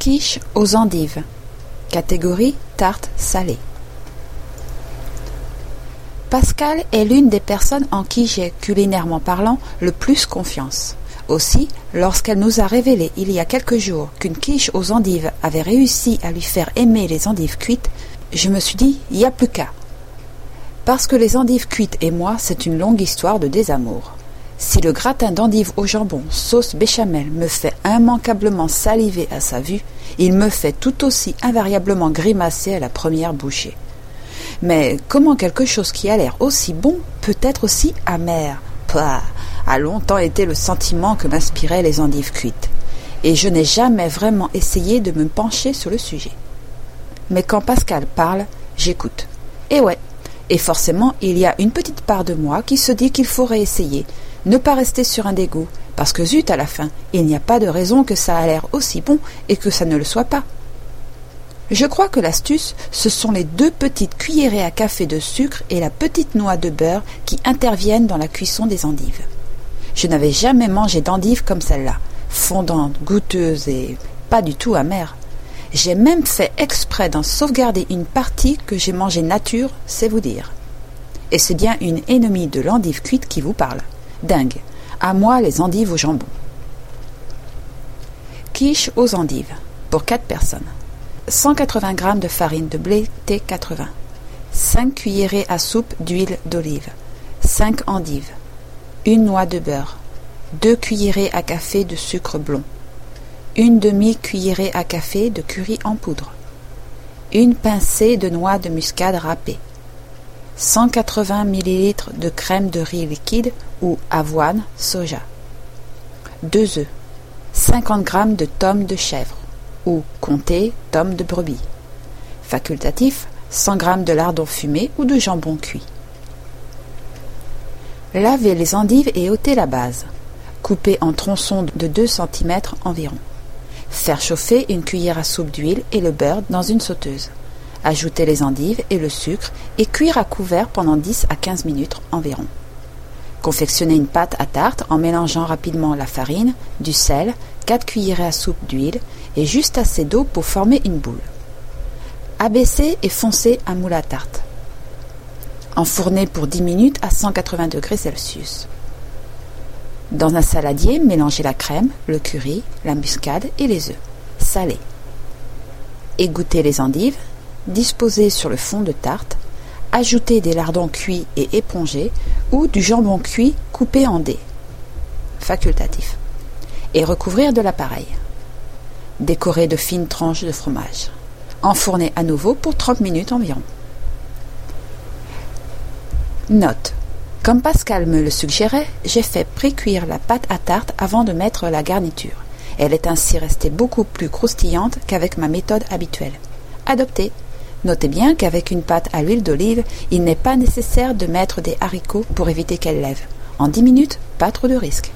Quiche aux endives. Catégorie tarte salée. Pascal est l'une des personnes en qui j'ai, culinairement parlant, le plus confiance. Aussi, lorsqu'elle nous a révélé il y a quelques jours qu'une quiche aux endives avait réussi à lui faire aimer les endives cuites, je me suis dit, il n'y a plus qu'à. Parce que les endives cuites et moi, c'est une longue histoire de désamour. Si le gratin d'endives au jambon, sauce béchamel, me fait immanquablement saliver à sa vue, il me fait tout aussi invariablement grimacer à la première bouchée. Mais comment quelque chose qui a l'air aussi bon peut être aussi amer? Pah a longtemps été le sentiment que m'inspiraient les endives cuites. Et je n'ai jamais vraiment essayé de me pencher sur le sujet. Mais quand Pascal parle, j'écoute. Et ouais, et forcément, il y a une petite part de moi qui se dit qu'il faudrait essayer, ne pas rester sur un dégoût, parce que zut à la fin, il n'y a pas de raison que ça a l'air aussi bon et que ça ne le soit pas. Je crois que l'astuce, ce sont les deux petites cuillerées à café de sucre et la petite noix de beurre qui interviennent dans la cuisson des endives. Je n'avais jamais mangé d'endives comme celle-là, fondante, goûteuse et pas du tout amère. J'ai même fait exprès d'en sauvegarder une partie que j'ai mangée nature, c'est vous dire. Et c'est bien une ennemie de l'endive cuite qui vous parle. Dingue. À moi les endives au jambon. Quiche aux endives. Pour 4 personnes. 180 g de farine de blé T80. 5 cuillerées à soupe d'huile d'olive. 5 endives. Une noix de beurre. 2 cuillerées à café de sucre blond. Une demi-cuillerée à café de curry en poudre. Une pincée de noix de muscade râpée. 180 ml de crème de riz liquide ou avoine soja. 2 œufs. 50 g de tomes de chèvre ou comté tomes de brebis. Facultatif 100 g de lardon fumé ou de jambon cuit. Lavez les endives et ôtez la base. Coupez en tronçons de 2 cm environ. Faire chauffer une cuillère à soupe d'huile et le beurre dans une sauteuse. Ajoutez les endives et le sucre et cuire à couvert pendant 10 à 15 minutes environ. Confectionnez une pâte à tarte en mélangeant rapidement la farine, du sel, 4 cuillerées à soupe d'huile et juste assez d'eau pour former une boule. Abaissez et foncez un moule à tarte. Enfournez pour 10 minutes à 180 degrés Celsius. Dans un saladier, mélangez la crème, le curry, la muscade et les œufs. Salez. Égouttez les endives, disposez sur le fond de tarte, ajoutez des lardons cuits et épongés ou du jambon cuit coupé en dés. Facultatif. Et recouvrir de l'appareil. Décorer de fines tranches de fromage. Enfourner à nouveau pour 30 minutes environ. Note. Comme Pascal me le suggérait, j'ai fait pré-cuire la pâte à tarte avant de mettre la garniture. Elle est ainsi restée beaucoup plus croustillante qu'avec ma méthode habituelle. Adoptez. Notez bien qu'avec une pâte à l'huile d'olive, il n'est pas nécessaire de mettre des haricots pour éviter qu'elle lève. En dix minutes, pas trop de risques.